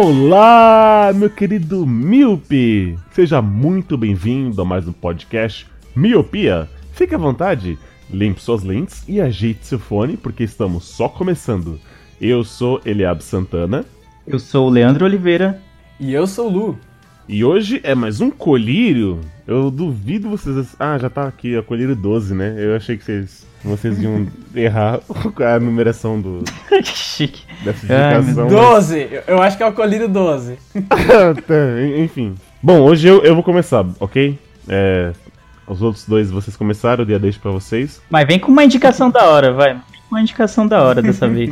Olá, meu querido Miope! Seja muito bem-vindo a mais um podcast Miopia. Fique à vontade, limpe suas lentes e ajeite seu fone, porque estamos só começando. Eu sou Eliab Santana Eu sou o Leandro Oliveira. E eu sou o Lu. E hoje é mais um colírio. Eu duvido vocês. Ah, já tá aqui, a colírio 12, né? Eu achei que vocês, vocês iam errar a numeração do, que chique. dessa Ai, indicação. 12! Eu- Eu acho que é o colírio 12. Tá, enfim. Bom, hoje eu, eu vou começar, ok? É, os outros dois vocês começaram, o dia deixo pra vocês. Mas vem com uma indicação da hora, vai. Vem com Uma indicação da hora dessa vez.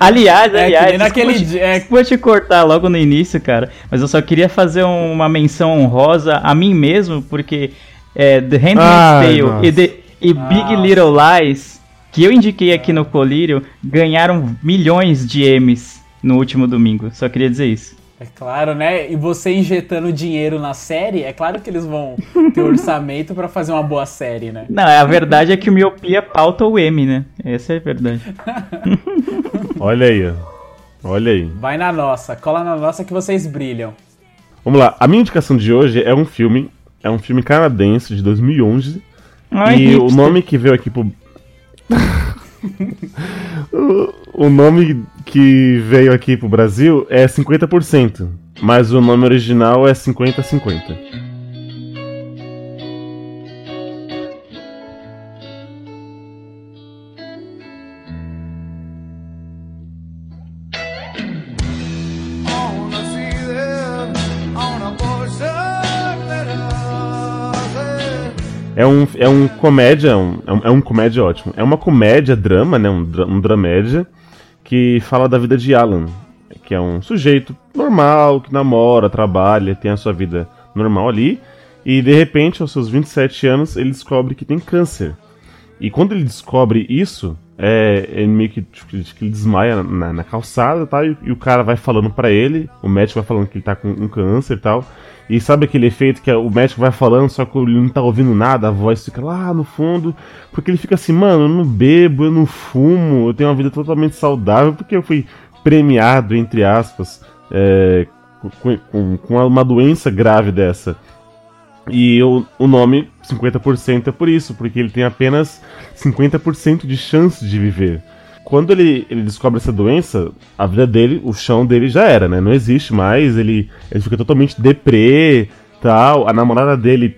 Aliás, É, que aliás, naquele desculpa, dia. é, desculpa te cortar logo no início, cara. Mas eu só queria fazer um- uma menção honrosa a mim mesmo, porque é, The Handmaid's Ai, Tale e, The- e Big Nossa. Little Lies, que eu indiquei aqui no Colírio, ganharam milhões de M's no último domingo. Só queria dizer isso. É claro, né? E você injetando dinheiro na série, é claro que eles vão ter orçamento pra fazer uma boa série, né? Não, a verdade é que o Miopia pauta o M, né? Essa é a verdade. Olha aí, ó. Olha aí. Vai na nossa, cola na nossa que vocês brilham. Vamos lá, a minha indicação de hoje é um filme. É um filme canadense de 2011. Ai, e o hipster. nome que veio aqui pro. o, nome que veio aqui pro Brasil é 50%. Mas o nome original é 50-50. É um, é um comédia, um- é um, é um comédia ótimo. É uma comédia drama, né? Um, um dramédia que fala da vida de Alan, que é um sujeito normal, que namora, trabalha, tem a sua vida normal ali, e de repente, aos seus 27 anos, ele descobre que tem câncer. E quando ele descobre isso, é, ele meio que, tipo, que ele desmaia na, na calçada tal, e, e o cara vai falando pra ele, o médico vai falando que ele tá com um câncer e tal. E sabe aquele efeito que é o médico vai falando, só que ele não tá ouvindo nada, a voz fica lá no fundo, porque ele fica assim, mano, eu não bebo, eu não fumo, eu tenho uma vida totalmente saudável, porque eu fui premiado, entre aspas, é, com, com, com uma doença grave dessa. E o, o nome 50% é por isso, porque ele tem apenas 50% de chance de viver. Quando ele, ele descobre essa doença, a vida dele, o chão dele já era, né? Não existe mais, ele, ele fica totalmente deprê, tal. A namorada dele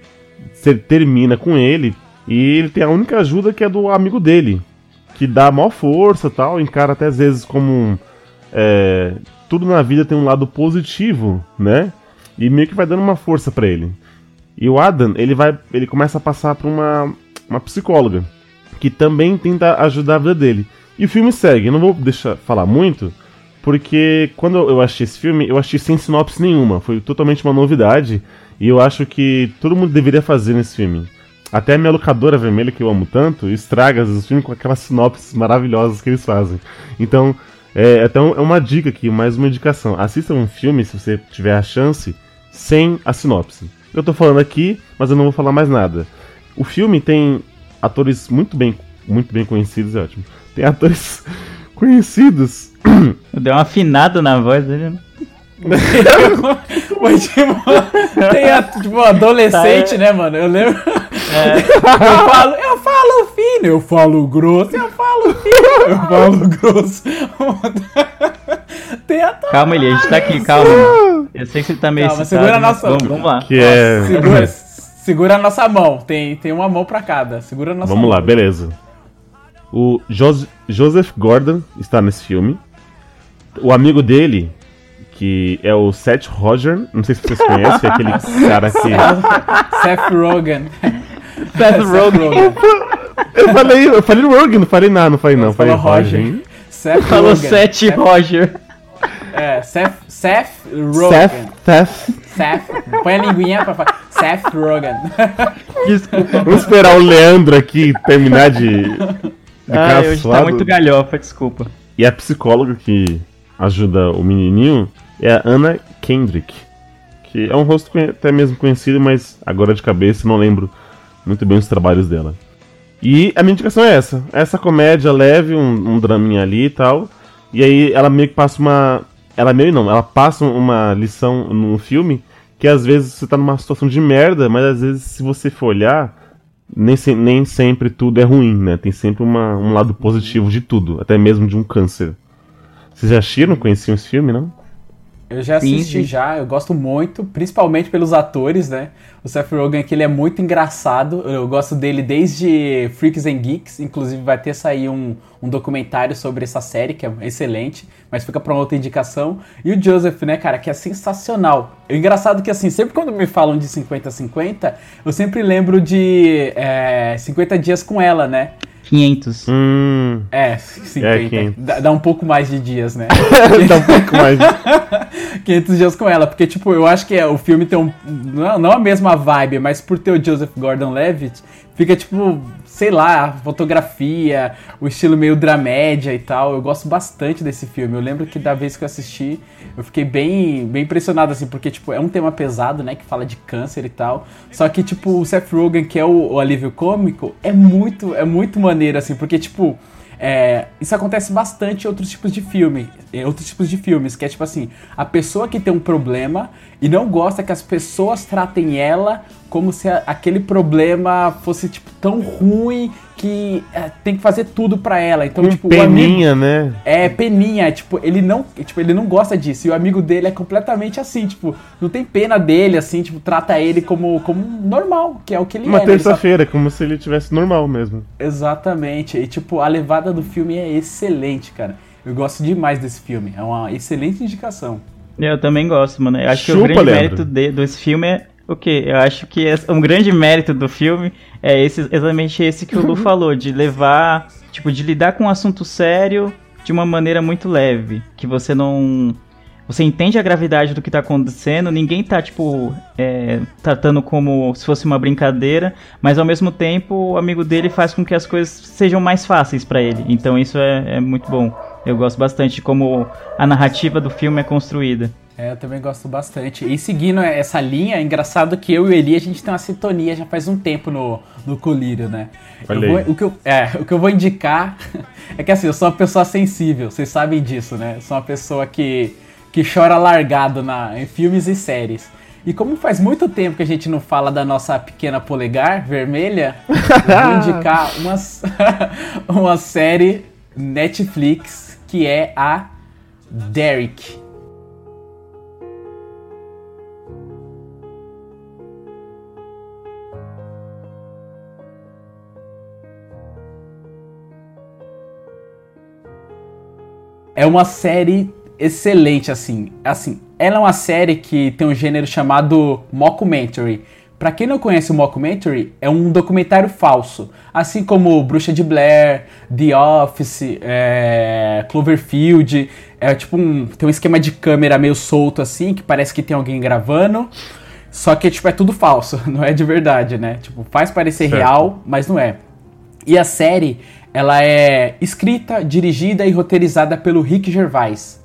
se- termina com ele e ele tem a única ajuda que é do amigo dele, que dá a maior força, tal, encara até às vezes como é, tudo na vida tem um lado positivo, né? E meio que vai dando uma força pra ele. E o Adam, ele vai, ele começa a passar por uma, uma psicóloga que também tenta ajudar a vida dele. E o filme segue. Eu não vou deixar falar muito, porque quando eu achei esse filme, eu achei sem sinopse nenhuma. Foi totalmente uma novidade. E eu acho que todo mundo deveria fazer nesse filme. Até a minha locadora vermelha, que eu amo tanto, estraga os filmes com aquelas sinopses maravilhosas que eles fazem. Então, é, então é uma dica aqui, mais uma indicação. Assista um filme, se você tiver a chance, sem a sinopse. Eu tô falando aqui, mas eu não vou falar mais nada. O filme tem atores muito bem, muito bem conhecidos, é ótimo. Tem atores conhecidos. Deu uma afinada na voz dele, né? Foi tipo, tem a, tipo, adolescente, Tá, né, mano? Eu lembro. É. Eu falo, eu falo fino, eu falo grosso, eu falo fino, eu falo grosso. Tem a Calma, ele, a gente tá aqui, calma. Eu sei que ele tá meio Calma, excitado, segura a mas nossa- Vamos, vamos lá. Que é. Segura, segura a nossa mão. Tem, tem uma mão pra cada. Segura a nossa Vamos mão. lá, beleza. O Jos- Joseph Gordon está nesse filme. O amigo dele, que é o Seth Rogen, não sei se vocês conhecem, é aquele cara que. Seth Rogen. Seth Rogen. Eu falei, eu falei Rogan, não falei nada, não falei não, falei Roger. Roger. Seth Falou Rogen. Seth Seth- Roger. É, Seth, Seth Rogen. Seth, Seth. Seth. Põe a linguinha pra falar. Seth Rogen. Desculpa. Vamos esperar o Leandro aqui terminar de. Ah, hoje tá muito galhofa, desculpa. E a psicóloga que ajuda o menininho é a Anna Kendrick. Que é um rosto até mesmo conhecido, mas agora de cabeça não lembro muito bem os trabalhos dela. E a minha indicação é essa. Essa comédia leve, um, um draminha ali e tal. E aí ela meio que passa uma. Ela meio não, ela passa uma lição no filme que às vezes você tá numa situação de merda, mas às vezes se você for olhar, nem, se- nem sempre tudo é ruim, né? Tem sempre uma- um lado positivo de tudo, até mesmo de um câncer. Vocês já assistiram? Conheciam esse filme, não? Eu já assisti já, eu gosto muito, principalmente pelos atores, né? O Seth Rogen aqui ele é muito engraçado, eu gosto dele desde Freaks and Geeks, inclusive vai ter sair um, um documentário sobre essa série, que é excelente, mas fica pra uma outra indicação. E o Joseph, né, cara, que é sensacional. É engraçado que, assim, sempre quando me falam de 50-50, eu sempre lembro de é, 50 dias com ela, né? 500. Hum. É, 50. 500. dá, dá um pouco mais de dias, né? Dá um pouco mais. 500 dias com ela, porque, tipo, eu acho que é, o filme tem um. Não, não a mesma vibe, mas por ter o Joseph Gordon Levitt, fica, tipo, sei lá, a fotografia, o estilo meio dramédia e tal. Eu gosto bastante desse filme. Eu lembro que da vez que eu assisti, eu fiquei bem, bem impressionado, assim, porque, tipo, é um tema pesado, né, que fala de câncer e tal. Só que, tipo, o Seth Rogen, que é o, o alívio cômico, é muito, é muito maneiro, assim, porque, tipo. É, isso acontece bastante em outros tipos de filme, outros tipos de filmes, que é tipo assim, a pessoa que tem um problema e não gosta que as pessoas tratem ela como se aquele problema fosse tipo tão ruim que é, tem que fazer tudo pra ela. Então, Com tipo, o amigo peninha, né? é peninha, tipo, ele não, tipo, ele não gosta disso. E o amigo dele é completamente assim, tipo, não tem pena dele assim, tipo, trata ele como como normal, que é o que ele Uma é. né? Ele só- terça-feira, como se ele tivesse normal mesmo. Exatamente. E tipo, a levada do filme é excelente, cara. Eu gosto demais desse filme. É uma excelente indicação. Eu também gosto, mano. Eu acho que Chupa, o grande Leandro. mérito de- desse filme é o quê? Eu acho que esse- um grande mérito do filme é esse, exatamente esse que o Lu falou, de levar, tipo, de lidar com um assunto sério de uma maneira muito leve. Que você não. Você entende a gravidade do que tá acontecendo, ninguém tá, tipo, é, tratando como se fosse uma brincadeira, mas ao mesmo tempo o amigo dele faz com que as coisas sejam mais fáceis pra ele. Então isso é, é muito bom. Eu gosto bastante de como a narrativa do filme é construída. É, eu também gosto bastante. E seguindo essa linha, é engraçado que eu e o Eli, a gente tem uma sintonia já faz um tempo no, no Colírio, né? Vou- o, que eu, é, o que eu vou indicar é que assim, eu sou uma pessoa sensível, vocês sabem disso, né? Eu sou uma pessoa que, que chora largado na, em filmes e séries. E como faz muito tempo que a gente não fala da nossa pequena polegar vermelha, eu vou indicar umas, uma série Netflix que é a Derek. É uma série excelente, assim. Assim, ela é uma série que tem um gênero chamado mockumentary. Pra quem não conhece o mockumentary, é um documentário falso. Assim como Bruxa de Blair, The Office, é, Cloverfield. É tipo um. Tem um esquema de câmera meio solto assim, que parece que tem alguém gravando. Só que, tipo, é tudo falso, não é de verdade, né? Tipo, faz parecer Certo. real, mas não é. E a série, ela é escrita, dirigida e roteirizada pelo Rick Gervais.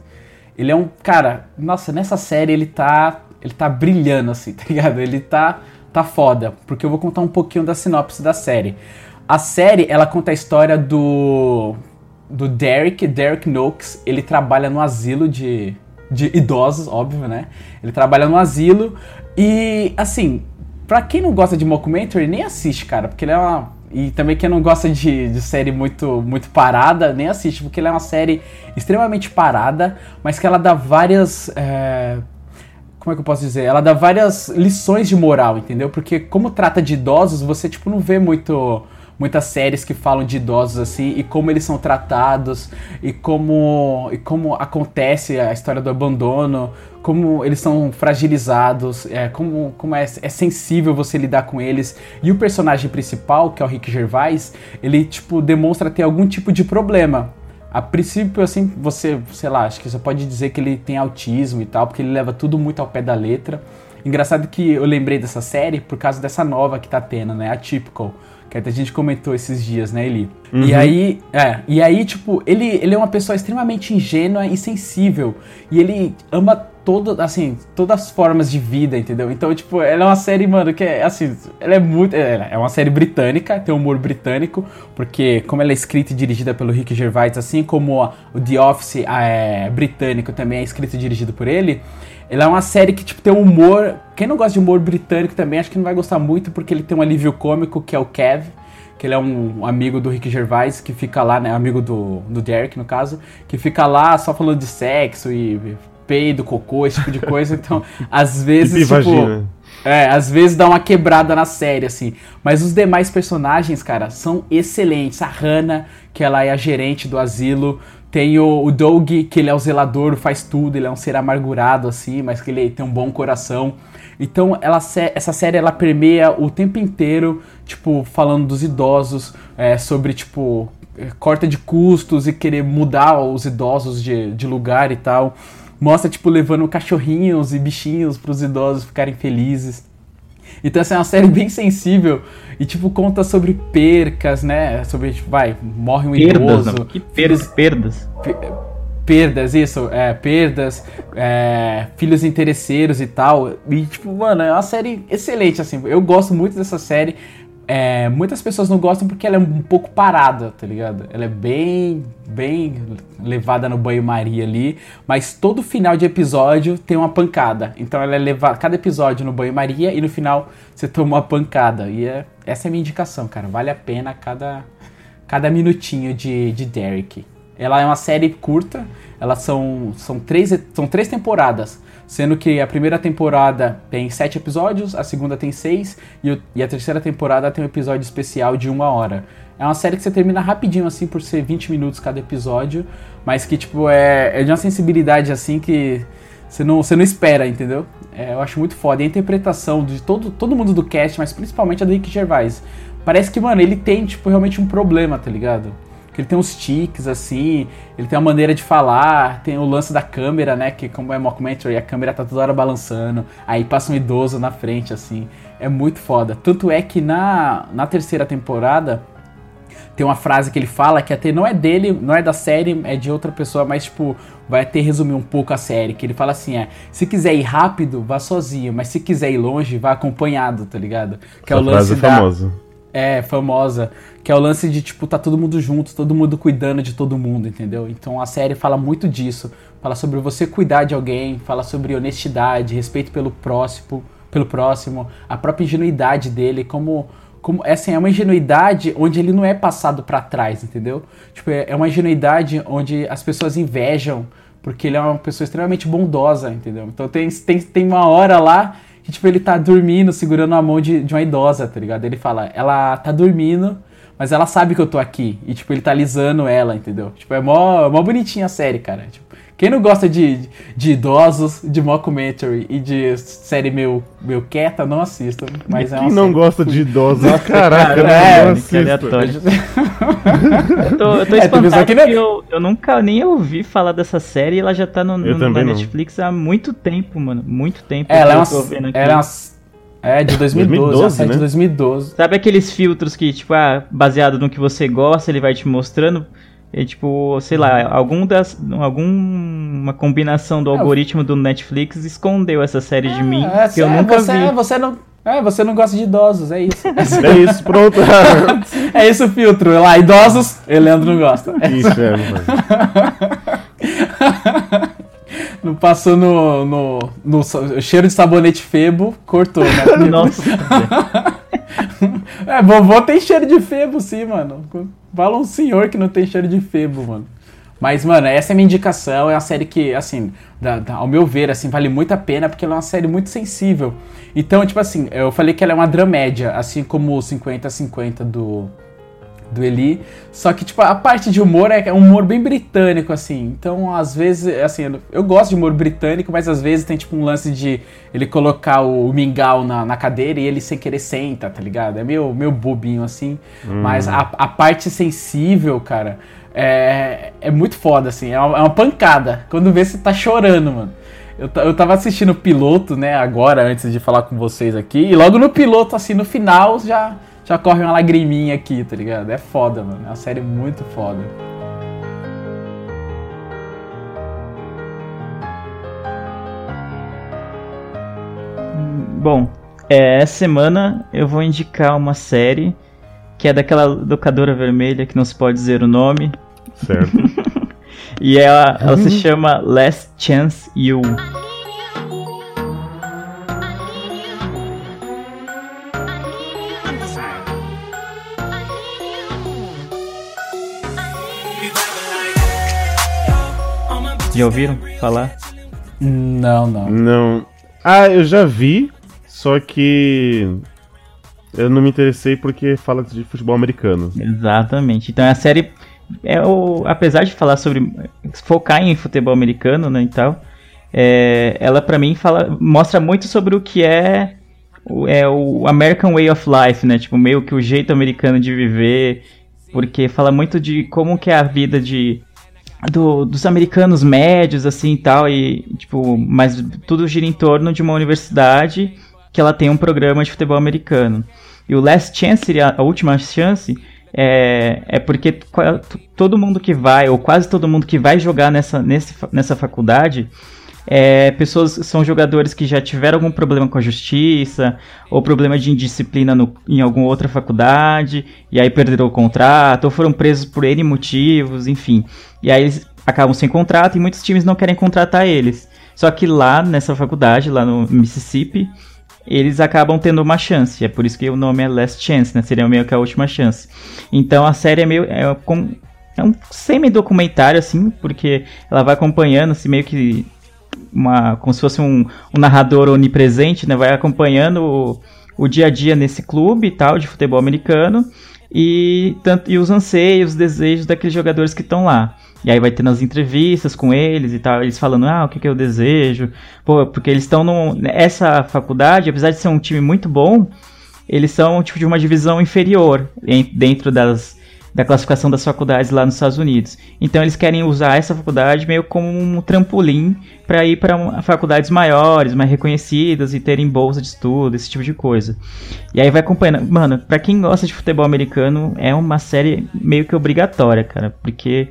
Ele é um cara, nossa, nessa série ele tá, ele tá brilhando assim, tá ligado? Ele tá tá foda, porque eu vou contar um pouquinho da sinopse da série. A série, ela conta a história do do Derek, Derek Noakes, ele trabalha no asilo de, de idosos, óbvio, né? Ele trabalha no asilo e, assim, pra quem não gosta de mockumentary, nem assiste, cara, porque ele é uma... E também quem não gosta de, de série muito, muito parada, nem assiste, porque ele é uma série extremamente parada, mas que ela dá várias... é, como é que eu posso dizer? Ela dá várias lições de moral, entendeu? Porque como trata de idosos, você, tipo, não vê muito muitas séries que falam de idosos assim e como eles são tratados e como e como acontece a história do abandono, como eles são fragilizados, é, como, como é, é sensível você lidar com eles. E o personagem principal, que é o Rick Gervais, ele tipo demonstra ter algum tipo de problema. A princípio, assim, você, sei lá, acho que você pode dizer que ele tem autismo e tal, porque ele leva tudo muito ao pé da letra. Engraçado que eu lembrei dessa série por causa dessa nova que tá tendo, né? A Typical. Que até a gente comentou esses dias, né, Eli? E aí, é, e aí, tipo, ele, ele é uma pessoa extremamente ingênua e sensível. E ele ama todo, assim, todas as formas de vida, entendeu? Então, tipo, ela é uma série, mano, que é, assim, ela é muito... É é uma série britânica, tem humor britânico, porque como ela é escrita e dirigida pelo Rick Gervais, assim como a- o The Office ah, é britânico também é escrito e dirigido por ele, ela é uma série que, tipo, tem um humor... Quem não gosta de humor britânico também, acho que não vai gostar muito, porque ele tem um alívio cômico, que é o Kev, que ele é um amigo do Rick Gervais, que fica lá, né, amigo do, do Derek, no caso, que fica lá só falando de sexo e peido, cocô, esse tipo de coisa, então, às vezes, tipo... vagina. É, às vezes dá uma quebrada na série, assim. Mas os demais personagens, cara, são excelentes. A Hannah, que ela é a gerente do asilo. Tem o, o Doug, que ele é o zelador, faz tudo, ele é um ser amargurado, assim, mas que ele tem um bom coração. Então, ela, essa série, ela permeia o tempo inteiro, tipo, falando dos idosos, é, sobre, tipo, eh, corta de custos e querer mudar os idosos de, de lugar e tal. Mostra, tipo, levando cachorrinhos e bichinhos pros idosos ficarem felizes. Então essa é uma série bem sensível e tipo conta sobre percas, né? Sobre tipo, vai, morre um Perdas, idoso, não. Que perdas? Perdas. pe- perdas, isso, é, perdas, é, filhos interesseiros e tal. E tipo, mano, é uma série excelente assim. Eu gosto muito dessa série. É, muitas pessoas não gostam porque ela é um pouco parada, tá ligado? Ela é bem, bem levada no banho-maria ali, mas todo final de episódio tem uma pancada. Então ela é levada, cada episódio no banho-maria e no final você toma uma pancada. E é, essa é a minha indicação, cara. Vale a pena cada, cada minutinho de, de Derek. Ela é uma série curta, elas são, são, três, são três temporadas, sendo que a primeira temporada tem sete episódios, a segunda tem seis e, o- e a terceira temporada tem um episódio especial de uma hora. É uma série que você termina rapidinho, assim, por ser 20 minutos cada episódio, mas que, tipo, é, é de uma sensibilidade, assim, que você não, você não espera, entendeu? É, eu acho muito foda. E a interpretação de todo, todo mundo do cast, mas principalmente a do Rick Gervais. Parece que, mano, ele tem, tipo, realmente um problema, tá ligado? Que ele tem uns tiques, assim, ele tem uma maneira de falar, tem o lance da câmera, né? Que como é mockumentary, a câmera tá toda hora balançando, aí passa um idoso na frente, assim. É muito foda. Tanto é que na, na terceira temporada, tem uma frase que ele fala que até não é dele, não é da série, é de outra pessoa, mas tipo, vai até resumir um pouco a série, que ele fala assim, é, se quiser ir rápido, vá sozinho, mas se quiser ir longe, vá acompanhado, tá ligado? Que é o Essa lance frase é da famosa. É, famosa. Que é o lance de, tipo, tá todo mundo junto, todo mundo cuidando de todo mundo, entendeu? Então a série fala muito disso. Fala sobre você cuidar de alguém, fala sobre honestidade, respeito pelo próximo, pelo próximo, a própria ingenuidade dele, como. Como, assim, é uma ingenuidade onde ele não é passado pra trás, entendeu? Tipo, é é uma ingenuidade onde as pessoas invejam, porque ele é uma pessoa extremamente bondosa, entendeu? Então tem, tem, tem uma hora lá que, tipo, ele tá dormindo, segurando a mão de, de uma idosa, tá ligado? Ele fala, ela tá dormindo, mas ela sabe que eu tô aqui. E, tipo, ele tá alisando ela, entendeu? Tipo, é mó, mó bonitinha a série, cara. Tipo, quem não gosta de, de idosos, de mockumentary e de série meio, meio quieta, não assista. Mas é uma Quem não série- gosta de idosos? Caraca, É, né? Não Que assisto. aleatório. Eu tô, eu tô É, espantado que não- eu, eu nunca nem ouvi falar dessa série e ela já tá no, no- na não. Netflix há muito tempo, mano. Muito tempo. É, ela é uma, eu tô vendo aqui. ela é uma- É, de 2012, 2012, a série né? de 2012. Sabe aqueles filtros que, tipo, ah, baseado no que você gosta, ele vai te mostrando? E, tipo, sei lá, algum das, alguma combinação do algoritmo do Netflix escondeu essa série de mim, É, que eu é, nunca você, vi. é, você não, é, você não gosta de idosos, é isso. É isso, pronto. É esse o filtro. é Lá, idosos, Leandro não gosta. isso é, mano. Não passou no, no, no sa- cheiro de sabonete febo, cortou, né? Nossa, É, vovô tem cheiro de febo, sim, mano. Fala um senhor que não tem cheiro de febo, mano. Mas, mano, essa é a minha indicação. É uma série que, assim, da- da- ao meu ver, assim, vale muito a pena porque ela é uma série muito sensível. Então, tipo assim, eu falei que ela é uma dramédia, assim como o 50-50 do, do Eli. Só que, tipo, a parte de humor é é um humor bem britânico, assim. Então, às vezes, assim, eu, eu gosto de humor britânico, mas às vezes tem, tipo, um lance de ele colocar o mingau na, na cadeira e ele sem querer senta, tá ligado? É meio, meio bobinho, assim. Mas a, a parte sensível, cara, é, é muito foda, assim. É uma, é uma pancada. Quando vê, você tá chorando, mano. Eu, eu tava assistindo o piloto, né, agora, antes de falar com vocês aqui, e logo no piloto, assim, no final, já, já corre uma lagriminha aqui, tá ligado? É foda, mano. É uma série muito foda. Bom, é, essa semana eu vou indicar uma série que é daquela locadora vermelha que não se pode dizer o nome. Certo. E ela, ela se chama Last Chance You. Já ouviram falar? Não, não. Não. Ah, eu já vi, só que. Eu não me interessei porque fala de futebol americano. Exatamente. Então a série é o, apesar de falar sobre focar em futebol americano, né, e tal, é, ela pra mim fala mostra muito sobre o que é o, é o American Way of Life, né? Tipo, meio que o jeito americano de viver, porque fala muito de como que é a vida de do- dos americanos médios assim tal e tipo, mas tudo gira em torno de uma universidade que ela tem um programa de futebol americano. E o Last Chance, seria a última chance, é, é porque todo mundo que vai, ou quase todo mundo que vai jogar nessa, nesse, nessa faculdade, é, pessoas são jogadores que já tiveram algum problema com a justiça, ou problema de indisciplina no- em alguma outra faculdade, e aí perderam o contrato, ou foram presos por N motivos, enfim. E aí eles acabam sem contrato e muitos times não querem contratar eles. Só que lá nessa faculdade, lá no Mississippi, eles acabam tendo uma chance. É por isso que o nome é Last Chance, né? Seria meio que a última chance. Então a série é meio. É, com- é um semi-documentário, assim, porque ela vai acompanhando, assim, meio que. Uma, como se fosse um, um narrador onipresente, né? Vai acompanhando o, o dia a dia nesse clube tal, de futebol americano. E, tanto, e os anseios, os desejos daqueles jogadores que estão lá. E aí vai tendo as entrevistas com eles e tal, eles falando, ah, o que, que eu desejo. Pô, porque eles estão num. Essa faculdade, apesar de ser um time muito bom, eles são tipo de uma divisão inferior dentro das, da classificação das faculdades lá nos Estados Unidos. Então eles querem usar essa faculdade meio como um trampolim para ir para faculdades maiores, mais reconhecidas e terem bolsa de estudo, esse tipo de coisa. E aí vai acompanhando. Mano, pra quem gosta de futebol americano, é uma série meio que obrigatória, cara, porque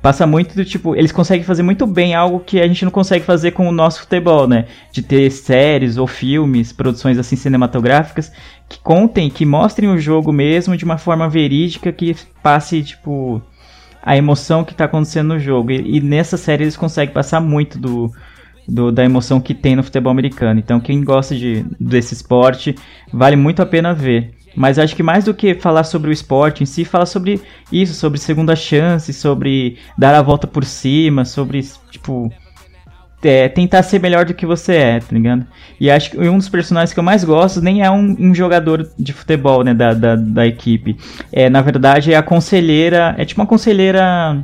passa muito do tipo, eles conseguem fazer muito bem algo que a gente não consegue fazer com o nosso futebol, né? De ter séries ou filmes, produções assim cinematográficas que contem, que mostrem o jogo mesmo de uma forma verídica que passe tipo a emoção que tá acontecendo no jogo. E, e nessa série eles conseguem passar muito do, do- da emoção que tem no futebol americano. Então quem gosta de, desse esporte vale muito a pena ver. Mas acho que mais do que falar sobre o esporte em si, fala sobre isso, sobre segunda chance, sobre dar a volta por cima, sobre, tipo, é, tentar ser melhor do que você é, tá ligado? E acho que um dos personagens que eu mais gosto nem é um, um jogador de futebol, né, da, da, da equipe. É, na verdade, é a conselheira, é tipo uma conselheira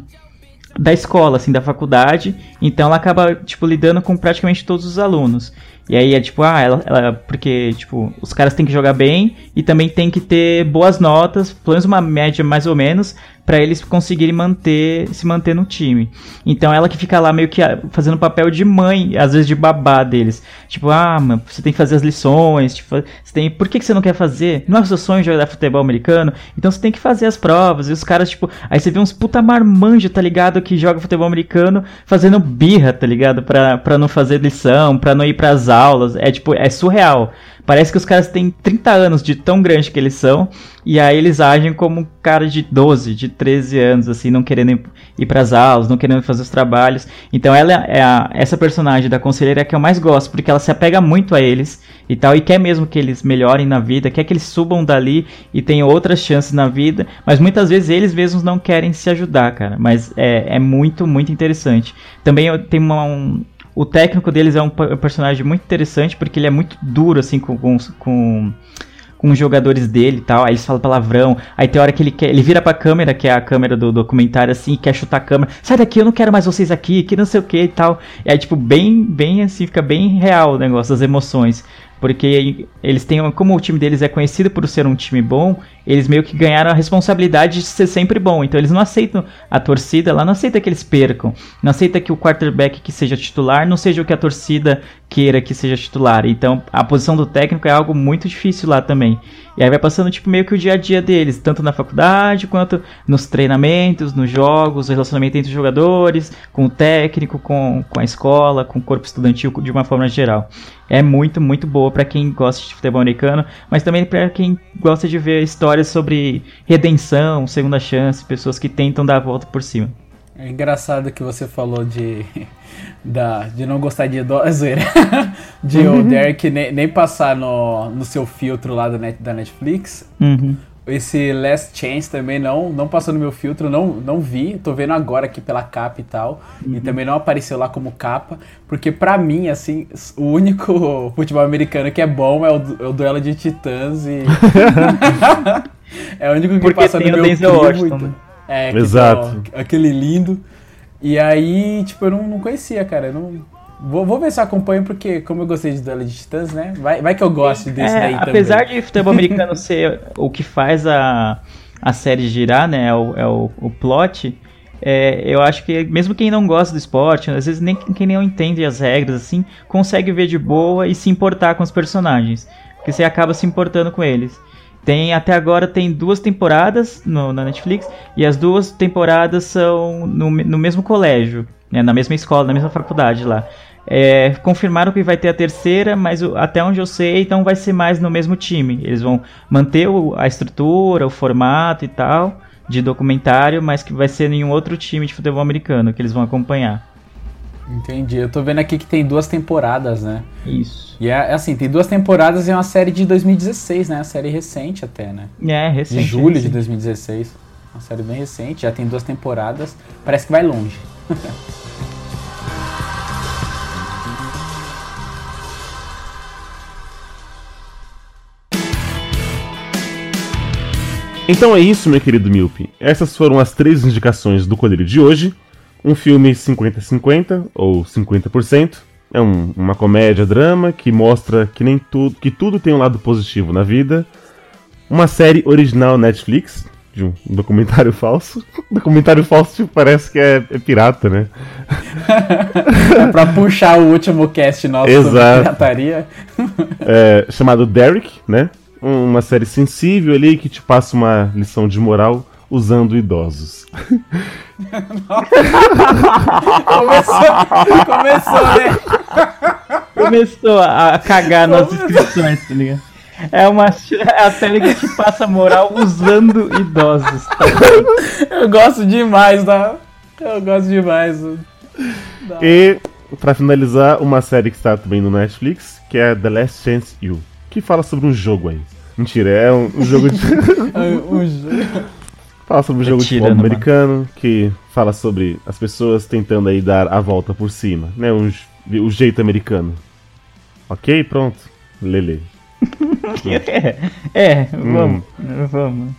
da escola, assim, da faculdade. Então ela acaba, tipo, lidando com praticamente todos os alunos. E aí é tipo, ah, ela, ela- porque, tipo, os caras têm que jogar bem e também tem que ter boas notas, pelo menos uma média mais ou menos, pra eles conseguirem manter, se manter no time. Então ela que fica lá meio que ah, fazendo papel de mãe, às vezes de babá deles. Tipo, ah, mano, você tem que fazer as lições, tipo, você tem, por que, que você não quer fazer? Não é o seu sonho jogar futebol americano? Então você tem que fazer as provas. E os caras, tipo, aí você vê uns puta marmanjo, tá ligado? Que joga futebol americano fazendo birra, tá ligado? Pra, pra não fazer lição, pra não ir pras aulas. É tipo, é surreal. Parece que os caras têm 30 anos de tão grande que eles são, e aí eles agem como um cara de 12, de 13 anos, assim, não querendo ir- ir pras aulas, não querendo fazer os trabalhos. Então ela é a, essa personagem da conselheira é a que eu mais gosto, porque ela se apega muito a eles e tal, e quer mesmo que eles melhorem na vida, quer que eles subam dali e tenham outras chances na vida, mas muitas vezes eles mesmos não querem se ajudar, cara. Mas é, é muito, muito interessante. Também tenho uma, um, o técnico deles é um pe- personagem muito interessante porque ele é muito duro assim com, com, com, com os jogadores dele e tal. Aí eles falam palavrão. Aí tem hora que ele quer. Ele vira pra câmera, que é a câmera do documentário, assim, e quer chutar a câmera. Sai daqui, eu não quero mais vocês aqui, que não sei o que e tal. E aí, tipo, bem, bem assim, fica bem real o negócio das emoções. Porque eles têm. Como o time deles é conhecido por ser um time bom, eles meio que ganharam a responsabilidade de ser sempre bom. Então eles não aceitam a torcida, ela não aceita que eles percam. Não aceita que o quarterback que seja titular não seja o que a torcida queira que seja titular. Então a posição do técnico é algo muito difícil lá também. E aí vai passando tipo meio que o dia a dia deles, tanto na faculdade quanto nos treinamentos, nos jogos, o relacionamento entre os jogadores, com o técnico, com, com a escola, com o corpo estudantil de uma forma geral. É muito, muito boa para quem gosta de futebol americano, mas também para quem gosta de ver histórias sobre redenção, segunda chance, pessoas que tentam dar a volta por cima. É engraçado que você falou de, da, de não gostar de zoeira. de o Derek nem, nem passar no, no seu filtro lá da, net, da Netflix. Uhum. Esse Last Chance também não, não passou no meu filtro, não, não vi. Tô vendo agora aqui pela capa e tal. E também não apareceu lá como capa. Porque pra mim, assim, o único futebol americano que é bom é o, é o duelo de titãs e. é o único que Porque passa no meu Denzel É, que Exato. tá, ó, aquele lindo. E aí, tipo, eu não, não conhecia, cara. eu Não... Vou, vou ver se eu acompanho, porque como eu gostei de Duelo de Titãs, né? Vai, vai que eu goste desse É, daí apesar também. de futebol americano ser o que faz a, a série girar, né? É o, é o, o plot. é, eu acho que mesmo quem não gosta do esporte, às vezes nem quem não entende as regras, assim, consegue ver de boa e se importar com os personagens. Porque você acaba se importando com eles. Tem, até agora tem duas temporadas no, na Netflix e as duas temporadas são no, no mesmo colégio, né, na mesma escola, na mesma faculdade lá. É, confirmaram que vai ter a terceira, mas o- até onde eu sei, então vai ser mais no mesmo time. Eles vão manter o- a estrutura, o formato e tal de documentário, mas que vai ser em um outro time de futebol americano que eles vão acompanhar. Entendi. Eu tô vendo aqui que tem duas temporadas, né? Isso. E é assim, tem duas temporadas e é uma série de 2016, né? Uma série recente até, né? É, De recente. julho de recente. 2016. Uma série bem recente, já tem duas temporadas. Parece que vai longe. Então é isso, meu querido Miope. Essas foram as três indicações do Colírio de hoje. Um filme 50-50, ou 50%. É um- uma comédia-drama que mostra que nem tudo, que tudo tem um lado positivo na vida. Uma série original Netflix, de um documentário falso. documentário falso tipo, parece que é, é pirata, né? É pra puxar o último cast nosso Exato. pirataria. é, chamado Derek, né? Um- Uma série sensível ali que te passa uma lição de moral usando idosos. Começou, começou, né? Começou a, cagar nas inscrições, tá ligado? É uma é a série que te passa moral usando idosos, tá? Eu gosto demais da. Eu gosto demais. E, pra finalizar, uma série que está também no Netflix, que é The Last Chance You, que fala sobre um jogo aí. Mentira, é um, um jogo de. Um jogo. Fala sobre um jogo de tirando, futebol americano, que fala sobre as pessoas tentando aí dar a volta por cima, né? Um, o jeito americano. Ok? Pronto. Lele. É, é vamos, vamos.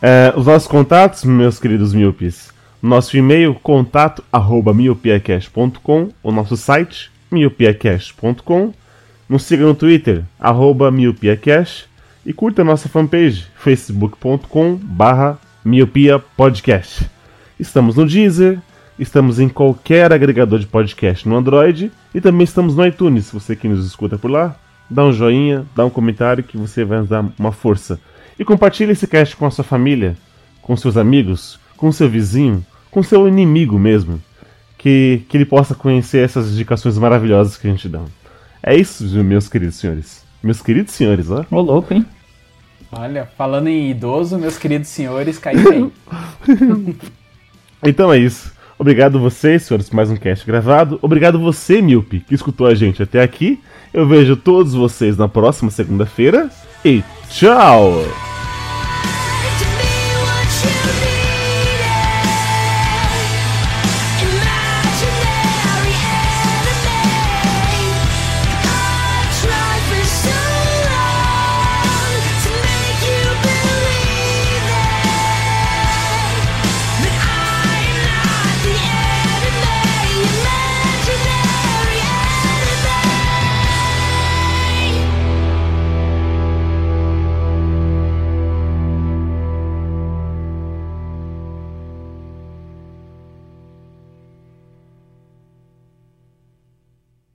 É, os nossos contatos, meus queridos miopes. Nosso e-mail, contato arroba miopiacast.com, o nosso site, miopiacast.com. Nos siga no Twitter, arroba miopiacast. E curta a nossa fanpage, facebook.com barra miopiapodcast. Estamos no Deezer, estamos em qualquer agregador de podcast no Android e também estamos no iTunes. Se você que nos escuta por lá, dá um joinha, dá um comentário que você vai nos dar uma força. E compartilhe esse cast com a sua família, com seus amigos, com seu vizinho, com seu inimigo mesmo. Que, que ele possa conhecer essas indicações maravilhosas que a gente dá. É isso, meus queridos senhores. Meus queridos senhores, ó. Ô, louco, hein? Olha, falando em idoso, meus queridos senhores, caí bem. Então é isso. Obrigado vocês, senhores, por mais um cast gravado. Obrigado você, Milpe, que escutou a gente até aqui. Eu vejo todos vocês na próxima segunda-feira. E tchau!